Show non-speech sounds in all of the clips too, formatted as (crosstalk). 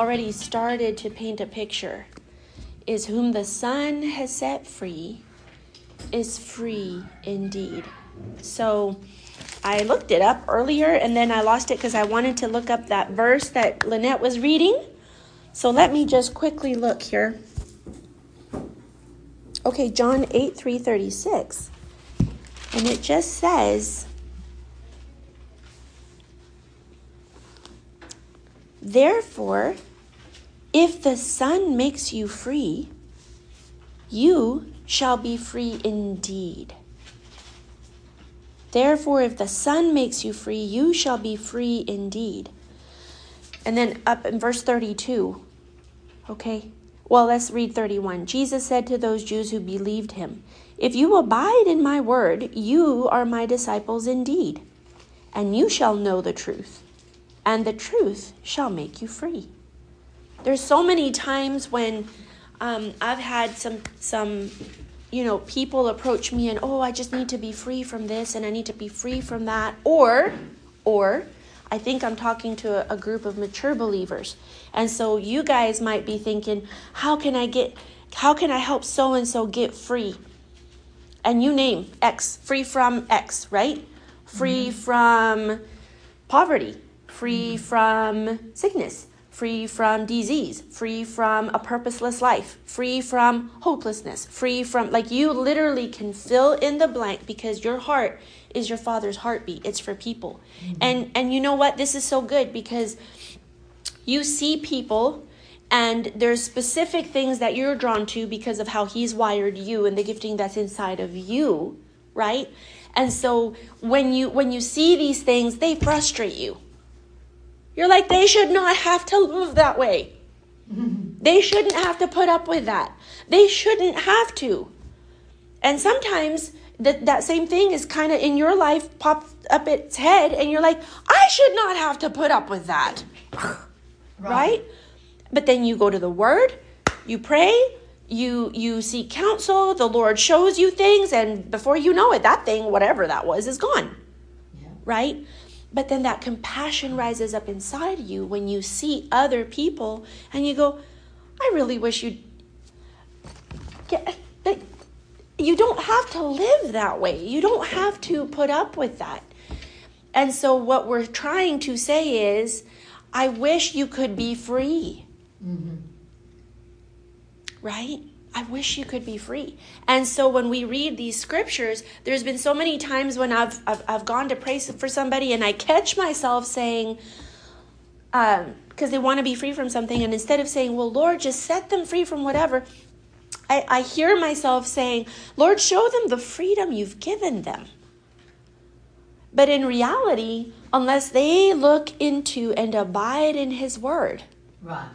already started to paint a picture, is whom the Son has set free is free indeed. So I looked it up earlier and then I lost it because I wanted to look up that verse that Lynette was reading. So let me just quickly look here. Okay, John 8 336. And it just says, Therefore, if the Son makes you free, you shall be free indeed. Therefore, if the Son makes you free, you shall be free indeed. And then up in verse 32, okay? Well, let's read 31. Jesus said to those Jews who believed him, If you abide in my word, you are my disciples indeed, and you shall know the truth, and the truth shall make you free. There's so many times when um, I've had some some you know people approach me and oh I just need to be free from this and I need to be free from that. Or or I think I'm talking to a, a group of mature believers. And so you guys might be thinking how can I get how can I help so and so get free? And you name X free from X right? Free mm-hmm. from poverty. Free mm-hmm. from sickness free from disease, free from a purposeless life, free from hopelessness, free from like you literally can fill in the blank because your heart is your father's heartbeat. It's for people. Mm-hmm. And and you know what? This is so good because you see people and there's specific things that you're drawn to because of how he's wired you and the gifting that's inside of you, right? And so when you when you see these things, they frustrate you you're like, they should not have to live that way. they shouldn't have to put up with that. They shouldn't have to. And sometimes that, that same thing is kind of in your life popped up its head, and you're like, I should not have to put up with that. right. right? But then you go to the Word, you pray, you you seek counsel the lord shows you things and before you know it that thing whatever that was is gone yeah. right but then that compassion rises up inside you when you see other people and you go, I really wish you'd get that you don't have to live that way. You don't have to put up with that. And so what we're trying to say is, I wish you could be free. Mm-hmm. Right? I wish you could be free. And so when we read these scriptures, there's been so many times when I've, I've, I've gone to pray for somebody and I catch myself saying, because um, they want to be free from something, and instead of saying, well, Lord, just set them free from whatever, I, I hear myself saying, Lord, show them the freedom you've given them. But in reality, unless they look into and abide in His Word, right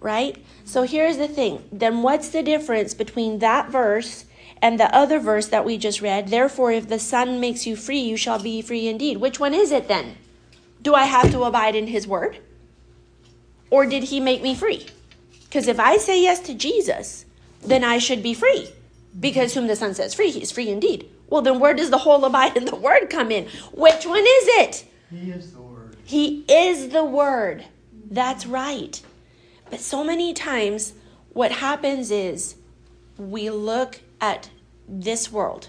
right? So here's the thing. Then what's the difference between that verse and the other verse that we just read? Therefore, if the Son makes you free, you shall be free indeed. Which one is it then? Do I have to abide in his word? Or did he make me free? Because if I say yes to Jesus, then I should be free. Because whom the Son sets free, he's free indeed. Well, then where does the whole abide in the word come in? Which one is it? He is the word. He is the word. That's right. But so many times, what happens is we look at this world.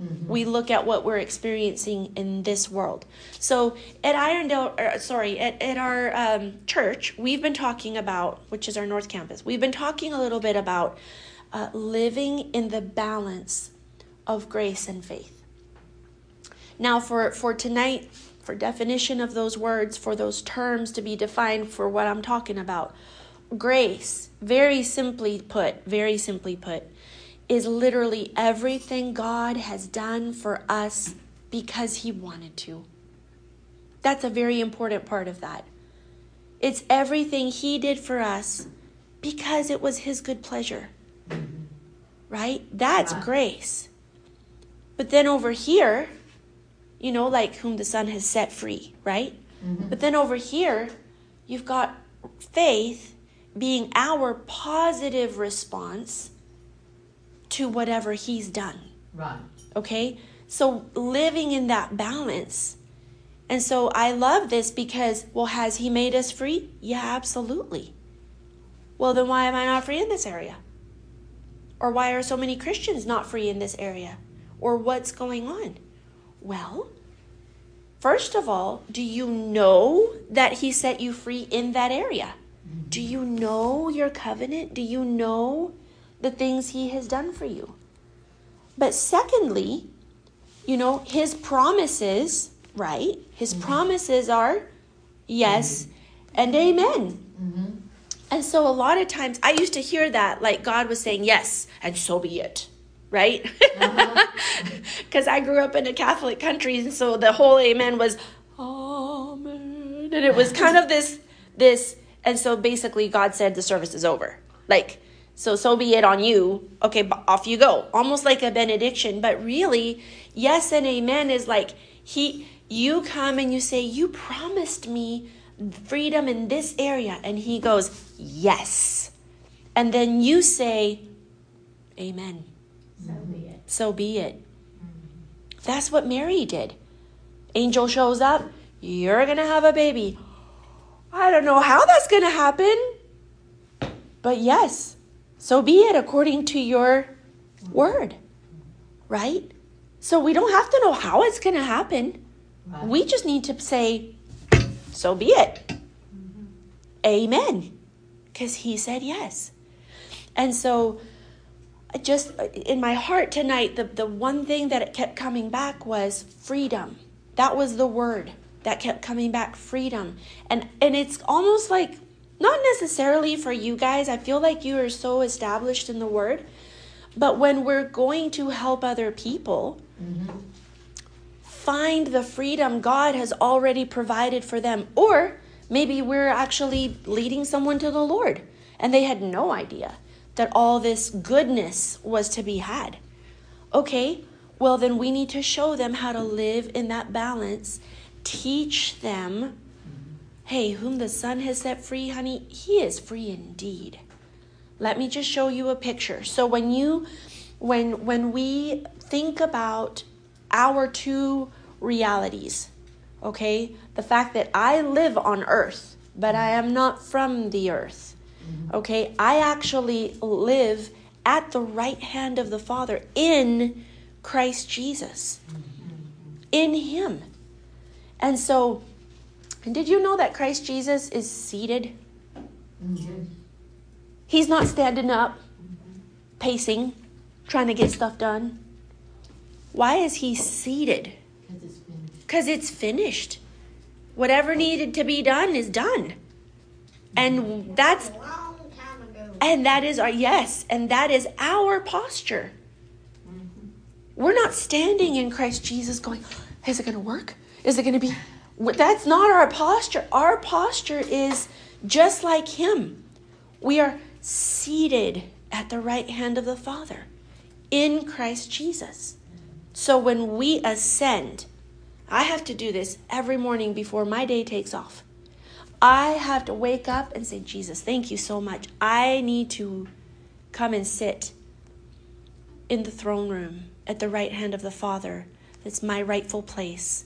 Mm-hmm. We look at what we're experiencing in this world. So at Irondale, er, sorry, at, at our um, church, we've been talking about, which is our North Campus, we've been talking a little bit about uh, living in the balance of grace and faith. Now, for, for tonight, for definition of those words, for those terms to be defined for what I'm talking about, grace, very simply put, very simply put, is literally everything God has done for us because He wanted to. That's a very important part of that. It's everything He did for us because it was His good pleasure. Right? That's grace. But then over here, you know, like whom the Son has set free, right? Mm-hmm. But then over here, you've got faith being our positive response to whatever he's done. Right. Okay? So living in that balance And so I love this because, well, has He made us free? Yeah, absolutely. Well, then why am I not free in this area? Or why are so many Christians not free in this area? Or what's going on? Well, first of all, do you know that He set you free in that area? Do you know your covenant? Do you know the things He has done for you? But secondly, you know, His promises, right? His mm-hmm. promises are yes mm-hmm. and amen. Mm-hmm. And so a lot of times I used to hear that like God was saying yes and so be it. Right? Because uh-huh. (laughs) I grew up in a Catholic country and so the whole amen was amen and it was kind of this this and so basically God said the service is over. Like so so be it on you. Okay, off you go. Almost like a benediction, but really yes and amen is like he you come and you say you promised me freedom in this area. And he goes, Yes. And then you say, Amen. So be it. So be it. That's what Mary did. Angel shows up, you're going to have a baby. I don't know how that's going to happen. But yes, so be it according to your word. Right? So we don't have to know how it's going to happen. Right. We just need to say, so be it. Mm-hmm. Amen. Because he said yes. And so, just in my heart tonight, the, the one thing that it kept coming back was freedom. That was the word that kept coming back freedom. And, and it's almost like, not necessarily for you guys, I feel like you are so established in the word. But when we're going to help other people, mm-hmm find the freedom God has already provided for them. Or maybe we're actually leading someone to the Lord and they had no idea that all this goodness was to be had. Okay, well, then we need to show them how to live in that balance, teach them. Hey, whom the Son has set free, honey, he is free indeed. Let me just show you a picture. So when you when when we think about our two realities. Okay? The fact that I live on earth, but I am not from the earth. Okay? I actually live at the right hand of the Father in Christ Jesus. In Him. And so, did you know that Christ Jesus is seated? Mm-hmm. He's not standing up, pacing, trying to get stuff done. Why is he seated? Because it's finished. Whatever needed to be done is done. And that's and that is our yes, and that is our posture. We're not standing in Christ Jesus going, is it going to work? Is it going to be That's not our posture. Our posture is just like him. We are seated at the right hand of the Father in Christ Jesus. So when we ascend, I have to do this every morning before my day takes off. I have to wake up and say, Jesus, thank you so much. I need to come and sit in the throne room at the right hand of the Father. That's my rightful place.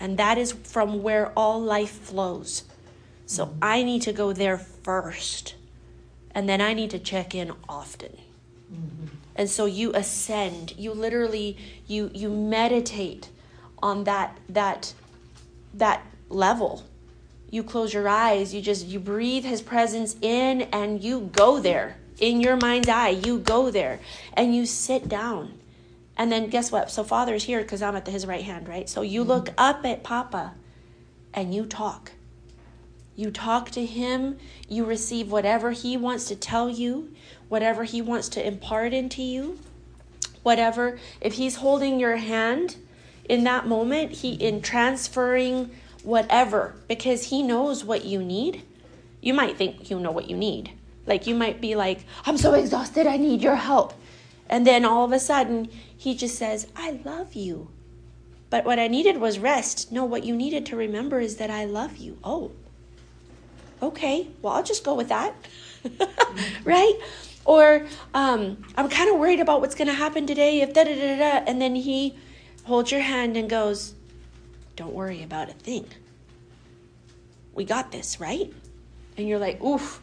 And that is from where all life flows. So mm-hmm. I need to go there first. And then I need to check in often. Mm-hmm and so you ascend you literally you you meditate on that that that level you close your eyes you just you breathe his presence in and you go there in your mind's eye you go there and you sit down and then guess what? So father is here because i'm at his right hand right? So you mm-hmm. look up at papa and you talk. You talk to him. You receive whatever he wants to tell you whatever He wants to impart into you, whatever, if He's holding your hand in that moment, He in transferring whatever, because He knows what you need. You might think you know what you need. Like you might be like, I'm so exhausted, I need your help. And then all of a sudden, He just says, I love you. But what I needed was rest. No, what you needed to remember is that I love you. Oh, okay. Well, I'll just go with that. (laughs) right? Or um, I'm kind of worried about what's going to happen today if da da da da. And then he holds your hand and goes, don't worry about a thing. We got this, right? And you're like, oof,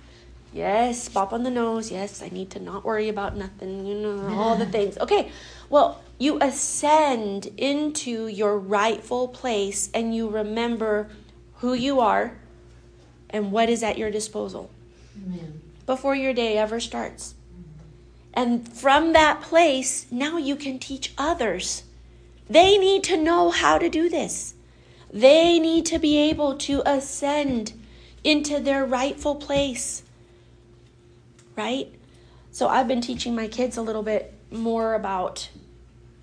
yes, pop on the nose. Yes, I need to not worry about nothing, you know, all the (laughs) things. Okay, well, you ascend into your rightful place and you remember who you are and what is at your disposal Amen. before your day ever starts. And from that place, now you can teach others. They need to know how to do this. They need to be able to ascend into their rightful place. Right? So I've been teaching my kids a little bit more about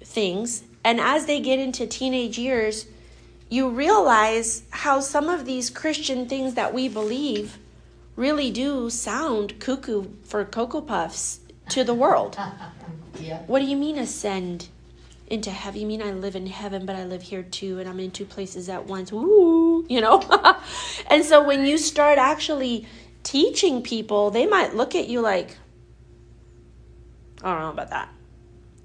things. And as they get into teenage years, you realize how some of these Christian things that we believe really do sound cuckoo for Cocoa Puffs to the world. (laughs) yeah. What do you mean ascend into heaven? You mean I live in heaven, but I live here too, and I'm in two places at once? Ooh, you know? (laughs) and so when you start actually teaching people, they might look at you like, I don't know about that,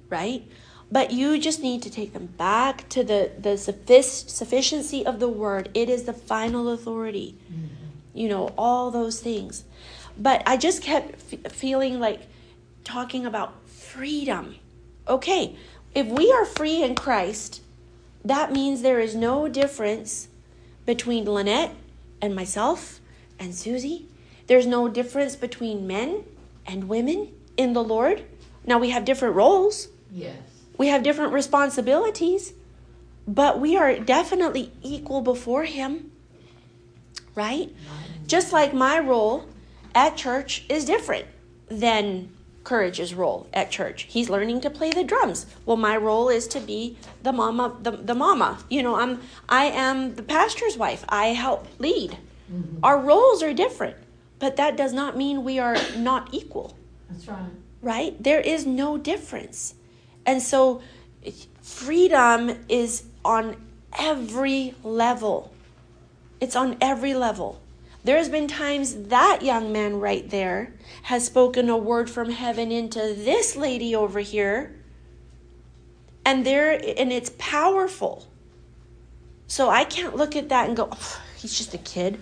right? But you just need to take them back to the, the sufficiency of the word. It is the final authority. Mm-hmm. You know, all those things. But I just kept f- feeling like talking about freedom. Okay, if we are free in Christ, that means there is no difference between Lynette and myself and Susie. There's no difference between men and women in the Lord. Now we have different roles. Yes. We have different responsibilities, but we are definitely equal before Him. Right? Just like my role at church is different than Courage's role at church. He's learning to play the drums. Well, my role is to be the mama, the, the mama. You know, I'm I am the pastor's wife. I help lead. Mm-hmm. Our roles are different, but that does not mean we are not equal. That's right. Right? There is no difference. And so freedom is on every level. It's on every level. There's been times that young man right there has spoken a word from heaven into this lady over here. And there and it's powerful. So I can't look at that and go, oh, he's just a kid.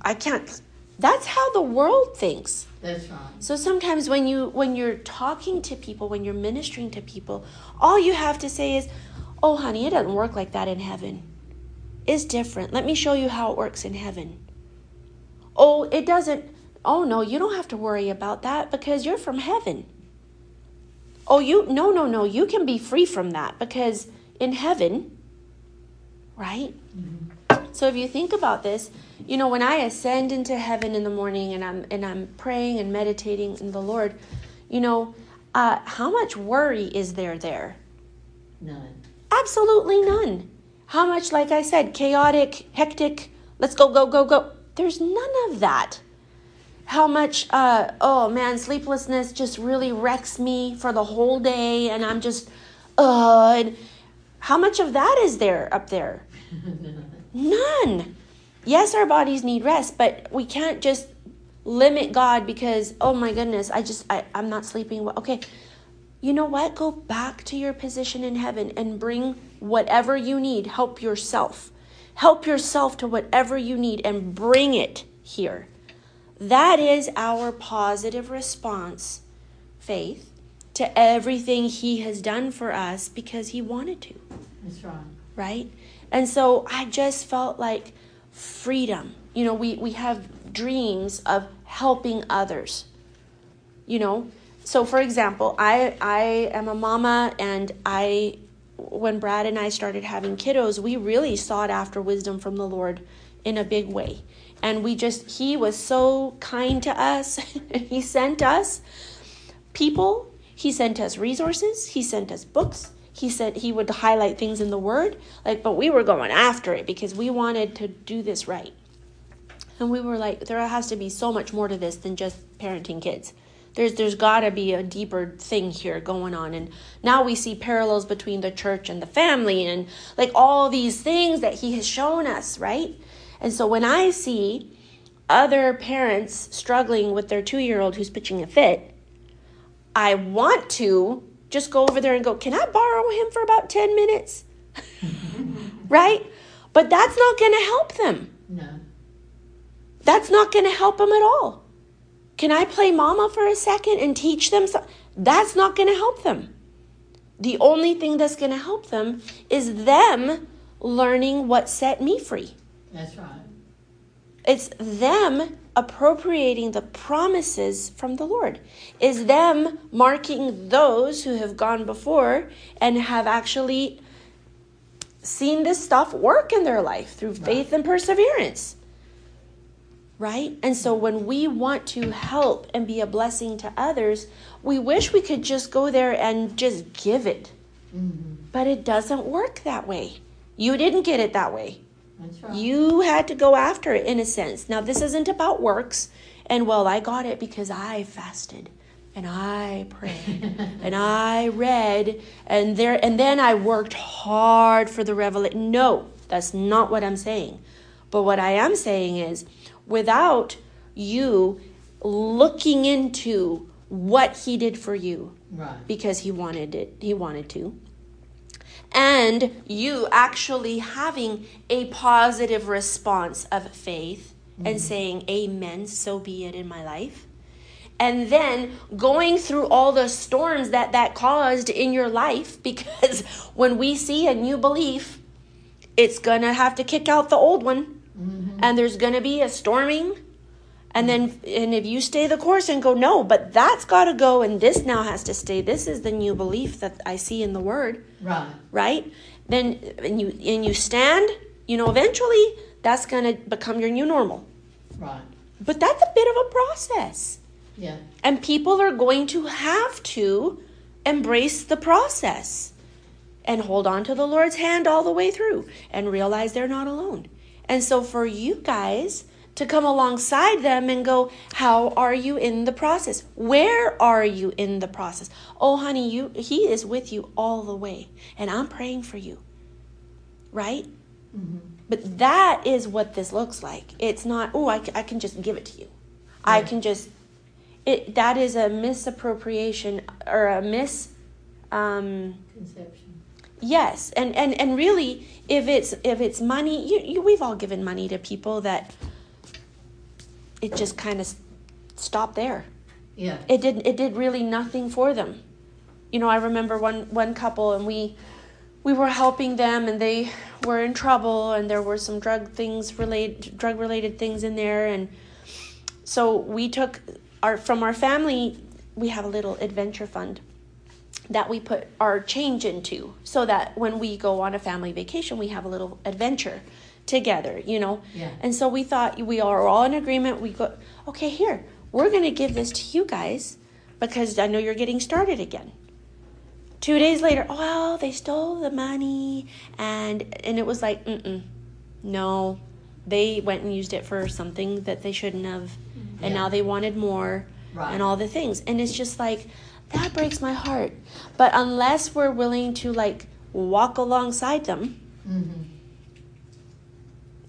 I can't that's how the world thinks. That's right. So sometimes when you when you're talking to people, when you're ministering to people, all you have to say is, "Oh, honey, it doesn't work like that in heaven. It's different. Let me show you how it works in heaven." Oh, it doesn't. Oh no, you don't have to worry about that because you're from heaven. Oh, you no, no, no. You can be free from that because in heaven, right? Mm-hmm. So if you think about this, you know, when I ascend into heaven in the morning and I'm and I'm praying and meditating in the Lord, you know, uh, how much worry is there there? None. Absolutely none. How much, like I said, chaotic, hectic, let's go, go, go, go. There's none of that. How much, uh, oh man, sleeplessness just really wrecks me for the whole day, and I'm just, uh, and how much of that is there up there? (laughs) None yes, our bodies need rest, but we can't just limit God because, oh my goodness, I just, I, I'm not sleeping well. Okay, you know what? Go back to your position in heaven and bring whatever you need. Help yourself. Help yourself to whatever you need and bring it here. That is our positive response, faith, to everything He has done for us because He wanted to. That's right. Right? And so I just felt like freedom. You know, we, we have dreams of helping others. You know, so for example, I I am a mama and I when Brad and I started having kiddos, we really sought after wisdom from the Lord in a big way. And we just he was so kind to us. (laughs) he sent us people, he sent us resources, he sent us books, he said he would highlight things in the word like but we were going after it because we wanted to do this right. And we were like there has to be so much more to this than just parenting kids. There's there's got to be a deeper thing here going on. And now we see parallels between the church and the family and like all these things that he has shown us right? And so when i see other parents struggling with their 2-year-old who's pitching a fit i want to just go over there and go, Can I borrow him for about 10 minutes? (laughs) right? But that's not going to help them. No. That's not going to help them at all. Can I play mama for a second and teach them? So- that's not going to help them. The only thing that's going to help them is them learning what set me free. That's right. It's them appropriating the promises from the Lord. Is them marking those who have gone before and have actually seen this stuff work in their life through faith and perseverance. Right? And so when we want to help and be a blessing to others, we wish we could just go there and just give it. Mm-hmm. But it doesn't work that way. You didn't get it that way. Right. You had to go after it in a sense. Now, this isn't about works. And well, I got it because I fasted and I prayed (laughs) and I read and there and then I worked hard for the revelation. No, that's not what I'm saying. But what I am saying is without you looking into what he did for you right. because he wanted it, he wanted to and you actually having a positive response of faith mm-hmm. and saying, Amen, so be it in my life. And then going through all the storms that that caused in your life, (laughs) because when we see a new belief, it's to have to kick out the old one. Mm-hmm. And there's to be a storming and then and if you stay the course and go no but that's got to go and this now has to stay this is the new belief that i see in the word. Right. Right? Then and you and you stand you know eventually that's going to become your new normal. Right. But that's a bit of a process. Yeah. And people are going to have to embrace the process and hold on to the lord's hand all the way through and realize they're not alone. And so for you guys to come alongside them and go, How are you in the process? Where are you in the process? Oh, honey, you he is with you all the way, and I'm praying for you. Right? Mm-hmm. But that is what this looks like. It's not, oh, I, I can just give it to you. Yeah. I can just, it. that is a misappropriation or a mis. Um, Conception. Yes, and, and and really, if it's if it's money, you, you we've all given money to people that it just kind of stopped there. Yeah. It did it did really nothing for them. You know, I remember one one couple and we we were helping them and they were in trouble and there were some drug things related drug related things in there and so we took our from our family we have a little adventure fund that we put our change into so that when we go on a family vacation we have a little adventure together, you know? Yeah. And so we thought we are all in agreement. We go, okay, here, we're going to give this to you guys because I know you're getting started again. Two days later, oh, well, they stole the money. And, and it was like, mm-mm, no, they went and used it for something that they shouldn't have. And yeah. now they wanted more right. and all the things. And it's just like, that breaks my heart. But unless we're willing to like walk alongside them, mm-hmm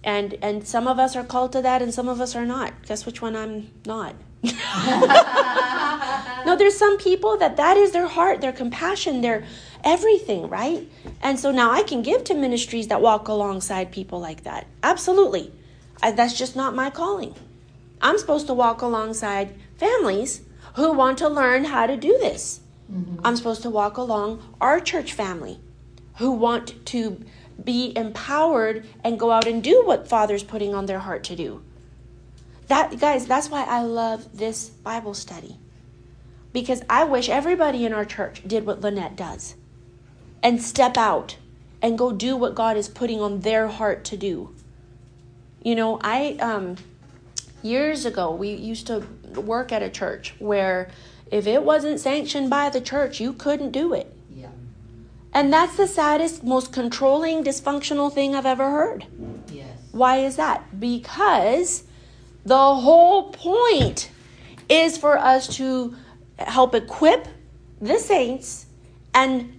and and some of us are called to that and some of us are not. Guess which one i'm not? (laughs) No there's some people that that is their heart their compassion their everything right? And so now i can give to ministries that walk alongside people like that. Absolutely. I, that's just not my calling. I'm supposed to walk alongside families who want to learn how to do this. Mm-hmm. i'm supposed to walk along our church family who want to be empowered and go out and do what Father's putting on their heart to do. That guys, that's why I love this Bible study. Because I wish everybody in our church did what Lynette does and step out and go do what God is putting on their heart to do. You know, I um years ago we used to work at a church where if it wasn't sanctioned by the church, you couldn't do it. And that's the saddest, most controlling, dysfunctional thing I've ever heard. Yes. Why is that? Because the whole point is for us to help equip the saints and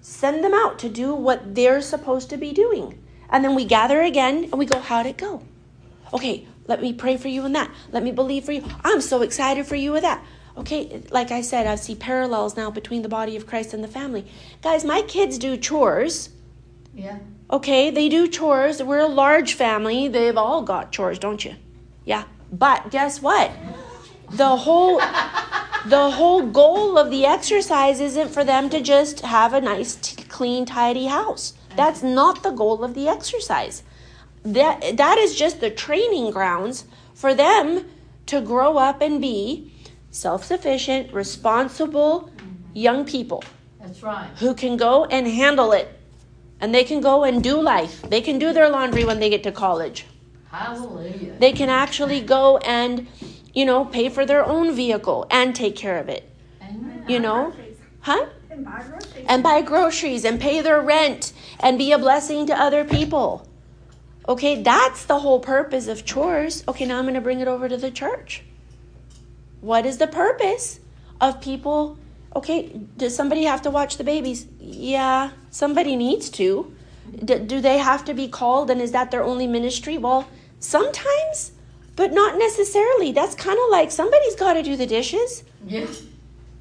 send them out to do what they're supposed to be doing. And then we gather again and we go, How'd it go? Okay, let me pray for you in that. Let me believe for you. I'm so excited for you with that. Okay, like I said, I see parallels now between the body of Christ and the family. Guys, my kids do chores. Yeah. Okay, they do chores. We're a large family. They've all got chores, don't you? Yeah. But guess what? The whole the whole goal of the exercise isn't for them to just have a nice t- clean tidy house. That's not the goal of the exercise. That that is just the training grounds for them to grow up and be self-sufficient, responsible young people That's right. who can go and handle it. And they can go and do life. They can do their laundry when they get to college. Hallelujah. They can actually go and, you know, pay for their own vehicle and take care of it. Amen. You know? Huh? And buy groceries. And buy groceries and pay their rent and be a blessing to other people. Okay, that's the whole purpose of chores. Okay, now I'm going to bring it over to the church. What is the purpose of people? Okay, does somebody have to watch the babies? Yeah, somebody needs to. D- do they have to be called and is that their only ministry? Well, sometimes, but not necessarily. That's kind of like somebody's got to do the dishes. Yes.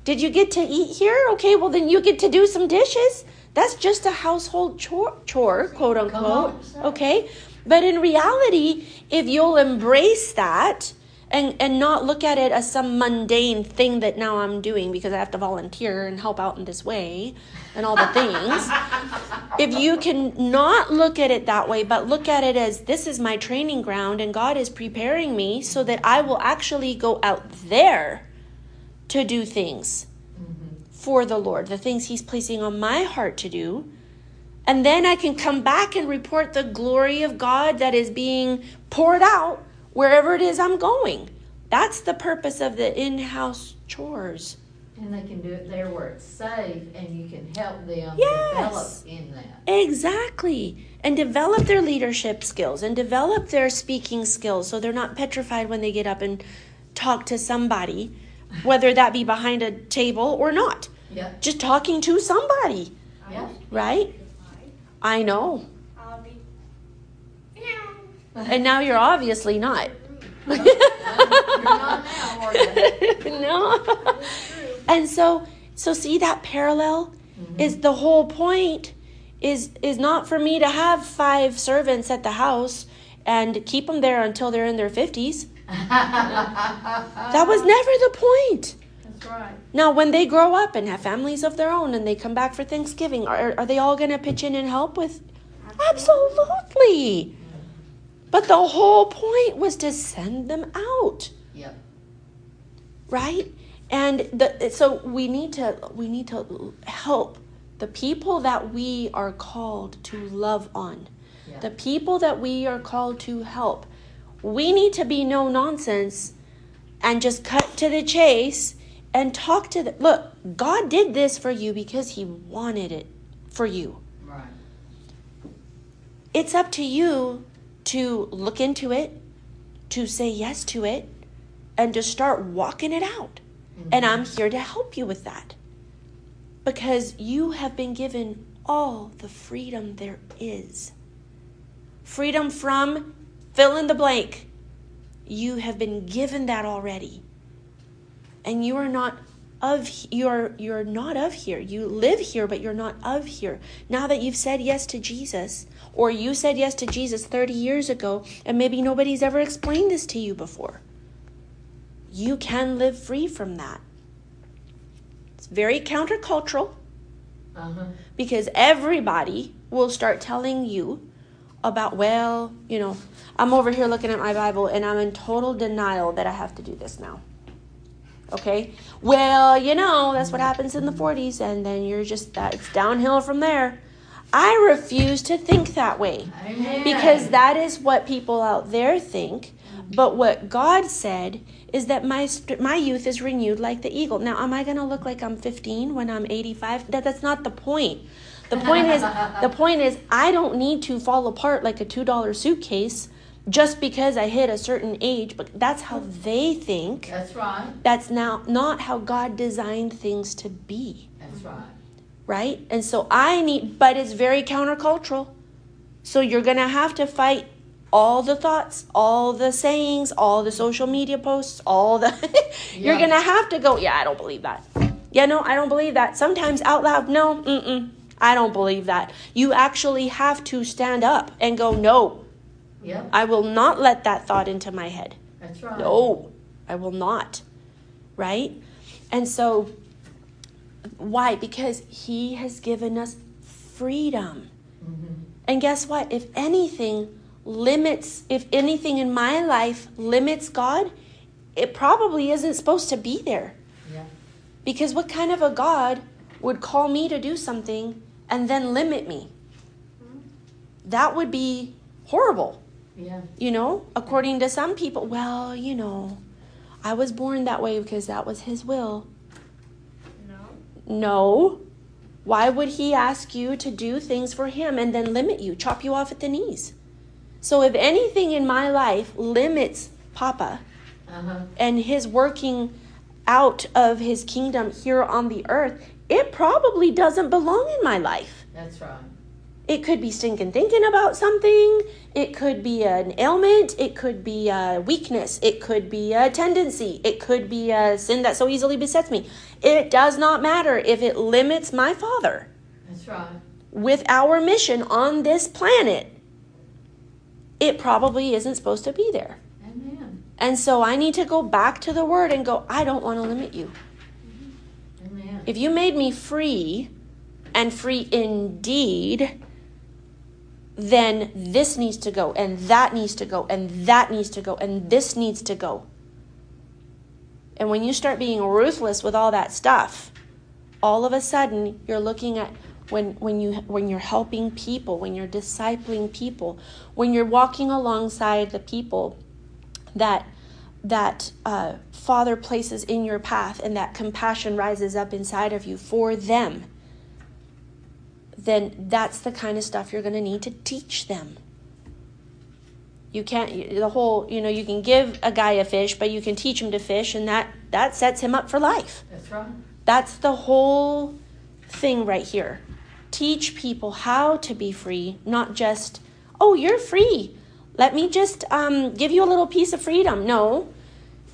Did you get to eat here? Okay, well then you get to do some dishes. That's just a household chore, chore quote unquote. on. Okay, but in reality, if you'll embrace that and and not look at it as some mundane thing that now I'm doing because I have to volunteer and help out in this way and all the things. (laughs) if you can not look at it that way, but look at it as this is my training ground and God is preparing me so that I will actually go out there to do things mm-hmm. for the Lord, the things He's placing on my heart to do. And then I can come back and report the glory of God that is being poured out wherever it is I'm going. That's the purpose of the in house chores. And they can do it there where it's safe and you can help them Yes. develop in that. Exactly. And develop their leadership skills and develop their speaking skills so they're not petrified when they get up and talk to somebody, whether that be behind a table or not. Yep. Just talking to somebody, Yep. right? I know. And now you're obviously not. (laughs) You're not now, are you? (laughs) no. And so so see that parallel mm-hmm. is the whole point is is not for me to have five servants at the house and keep them there until they're in their 50s. (laughs) That was never the point. That's right. Now, when they grow up and have families of their own and they come back for Thanksgiving, are, are they all going to pitch in and help with? Absolutely. But the whole point was to send them out, Yep. right? And the, so we need to we need to help the people that we are called to love on, Yeah. the people that we are called to help. We need to be no nonsense and just cut to the chase and talk to the look. God did this for you because He wanted it for you. Right. It's up to you to look into it, to say yes to it, and to start walking it out. Mm-hmm. And I'm here to help you with that. Because you have been given all the freedom there is. Freedom from fill in the blank. You have been given that already. And you are not of you're you're not of here. You live here but you're not of here. Now that you've said yes to Jesus or you said yes to Jesus 30 years ago and maybe nobody's ever explained this to you before. You can live free from that. It's very countercultural Uh-huh. because everybody will start telling you about, well, you know, I'm over here looking at my Bible and I'm in total denial that I have to do this now. Okay? Well, you know, that's what happens in the 40s and then you're just that it's downhill from there. I refuse to think that way Amen. because that is what people out there think. But what God said is that my my youth is renewed like the eagle. Now, am I going to look like I'm 15 when I'm 85? That that's not the point. The point is (laughs) the point is I don't need to fall apart like a $2 suitcase just because I hit a certain age, but that's how they think. That's right. That's now not how God designed things to be That's right. right? And so I need, but it's very countercultural. So you're going to have to fight all the thoughts, all the sayings, all the social media posts, all the. (laughs) you're Yeah. going to have to go, yeah, I don't believe that. Yeah, no, I don't believe that. Sometimes out loud, no, mm-mm. I don't believe that. You actually have to stand up and go, no, Yep, I will not let that thought into my head. that's right. No, I will not. Right? And so, why? Because He has given us freedom. Mhm. And guess what? If anything limits, if anything in my life limits God, it probably isn't supposed to be there. Yeah, Because what kind of a God would call me to do something and then limit me? That would be horrible. Yeah, You know, according to some people, well, you know, I was born that way because that was his will. No. No. Why would he ask you to do things for him and then limit you, chop you off at the knees? So if anything in my life limits Papa uh-huh, and his working out of his kingdom here on the earth, it probably doesn't belong in my life. that's right. It could be stinking thinking about something. It could be an ailment. It could be a weakness. It could be a tendency. It could be a sin that so easily besets me. It does not matter if it limits my Father That's right. with our mission on this planet. It probably isn't supposed to be there. Amen, And so I need to go back to the Word and go, I don't want to limit you. Mm-hmm. amen. If you made me free and free indeed, then this needs to go, and that needs to go, and that needs to go, and this needs to go. And when you start being ruthless with all that stuff, all of a sudden you're looking at when when you when you're helping people, when you're discipling people, when you're walking alongside the people that that uh, Father places in your path and that compassion rises up inside of you for them, then that's the kind of stuff you're going to need to teach them. You can't the whole, you know, you can give a guy a fish, but you can teach him to fish and that that sets him up for life. That's right. That's the whole thing right here. Teach people how to be free, not just, oh, you're free. Let me just um, give you a little piece of freedom. No,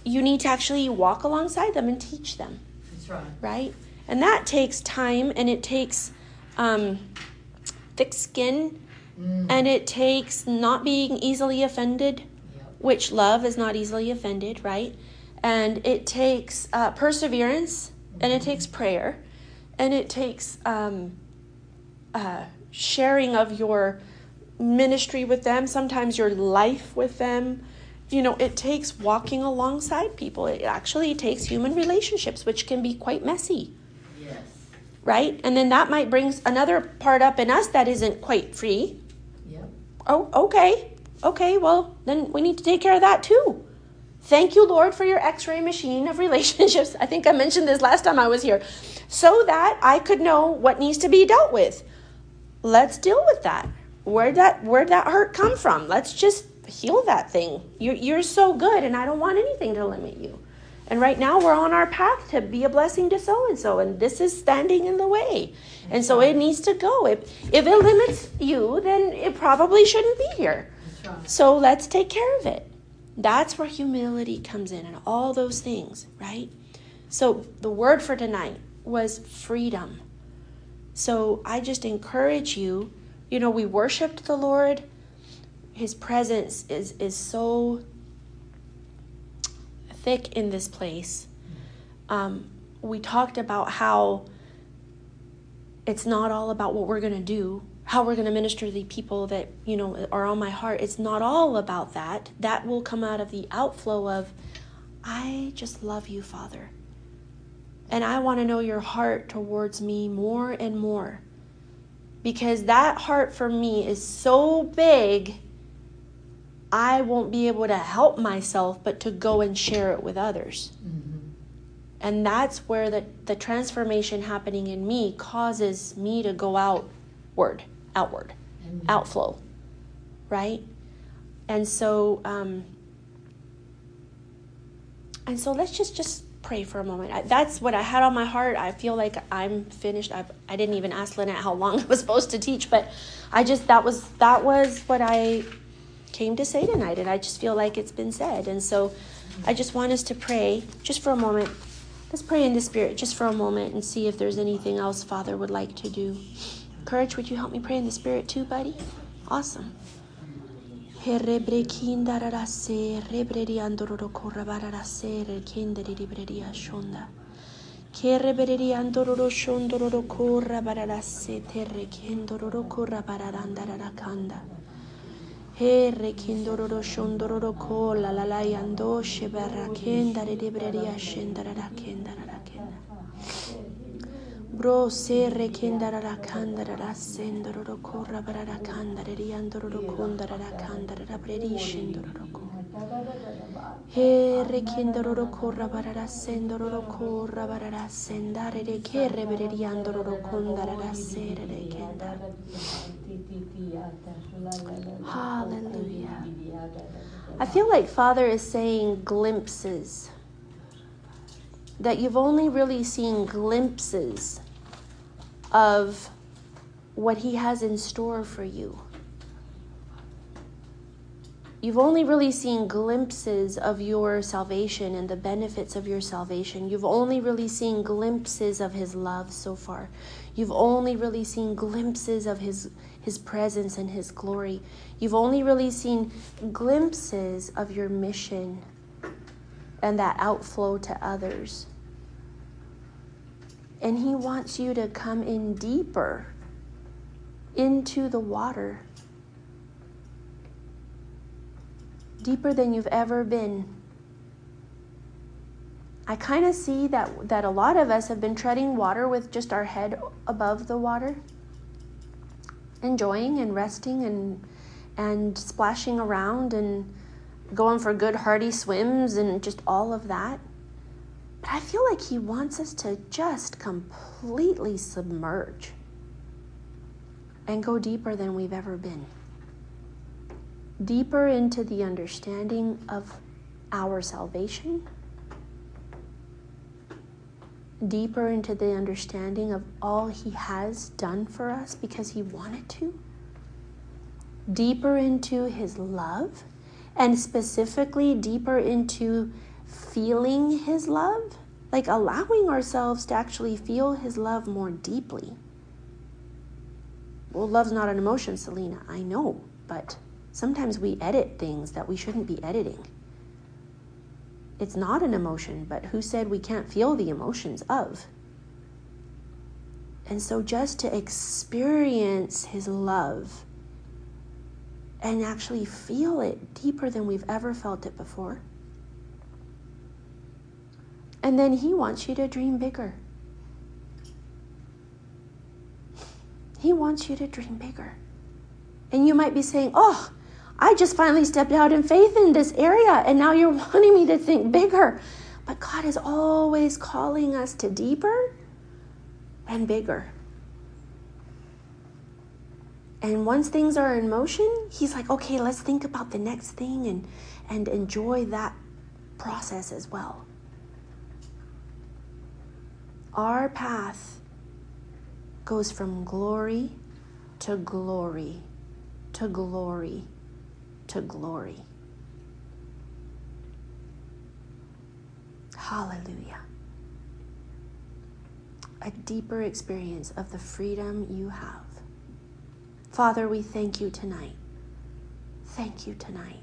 you need to actually walk alongside them and teach them, That's right. right? And that takes time and it takes um, thick skin Mm. and it takes not being easily offended Yep, which love is not easily offended, right? And it takes uh, perseverance, and it takes prayer, and it takes um, uh, sharing of your ministry with them, sometimes your life with them. You know, it takes walking alongside people. It actually takes human relationships, which can be quite messy, right? And then that might bring another part up in us that isn't quite free, yep, Oh, okay. Okay, well, then we need to take care of that too. Thank you, Lord, for your x ray machine of (laughs) relationships. I think I mentioned this last time I was here. So that I could know what needs to be dealt with. Let's deal with that. Where'd that, where'd that hurt come from? Let's just heal that thing. You're, you're so good, and I don't want anything to limit you. And right now, we're on our path to be a blessing to so and so, and this is standing in the way. And so it needs to go. If, if it limits you, then it probably shouldn't be here. right. So let's take care of it. That's where humility comes in and all those things, right? So the word for tonight was freedom. So I just encourage you, you know, we worshiped the Lord. His presence is is so thick in this place. Um, we talked about how it's not all about what we're going to do how we're going to minister to the people that you know are on my heart. It's not all about that. That will come out of the outflow of i just love you father. And i want to know your heart towards me more and more. Because that heart for me is so big i won't be able to help myself but to go and share it with others Mhm. and that's where the, the transformation happening in me causes me to go outward, outward, Amen. outflow, right? And so, um, and so let's just just pray for a moment. I, that's what I had on my heart. I feel like I'm finished. I've, I didn't even ask Lynette how long (laughs) I was supposed to teach, but I just that was that was what I came to say tonight, and I just feel like it's been said. And so, I just want us to pray just for a moment. Let's pray in the Spirit just for a moment and see if there's anything else Father would like to do. Courage, would you help me pray in the Spirit too, buddy? Awesome. Erre kindororo shondororo colla la lai andosce berra kendare debreria scendere la kendara la kendara. Bro serre kendara la candara la sendororo corra barara candare riandororo condara la candara la preri scendororo colla. Barara barara sendare sere kenda. Hallelujah. I feel like Father is saying glimpses. That you've only really seen glimpses of what He has in store for you you've only really seen glimpses of your salvation and the benefits of your salvation. You've only really seen glimpses of his love so far. You've only really seen glimpses of his his presence and his glory. You've only really seen glimpses of your mission and that outflow to others. And he wants you to come in deeper into the water deeper than you've ever been. I kind of see that, that a lot of us have been treading water with just our head above the water, enjoying and resting and, and splashing around and going for good hearty swims and just all of that. But I feel like he wants us to just completely submerge and go deeper than we've ever been deeper into the understanding of our salvation, deeper into the understanding of all He has done for us because He wanted to, deeper into His love, and specifically deeper into feeling His love, like allowing ourselves to actually feel His love more deeply. Well, love's not an emotion, Selena, I know, but Sometimes we edit things that we shouldn't be editing. It's not an emotion, but who said we can't feel the emotions of? And so just to experience his love and actually feel it deeper than we've ever felt it before. And then he wants you to dream bigger. He wants you to dream bigger. And you might be saying, Oh, I just finally stepped out in faith in this area, and now you're (laughs) wanting me to think bigger. But God is always calling us to deeper and bigger. And once things are in motion, He's like, okay, let's think about the next thing and, and enjoy that process as well. Our path goes from glory to glory to glory to glory. Hallelujah. A deeper experience of the freedom you have. Father, we thank you tonight. Thank you tonight.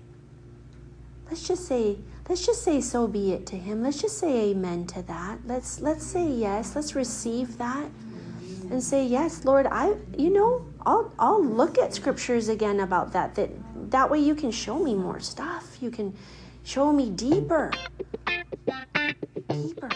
Let's just say, let's just say so be it to him. Let's just say amen to that. Let's let's say yes. Let's receive that and say, Yes, Lord, I you know, I'll I'll look at scriptures again about that that that way you can show me more stuff. You can show me deeper. Deeper.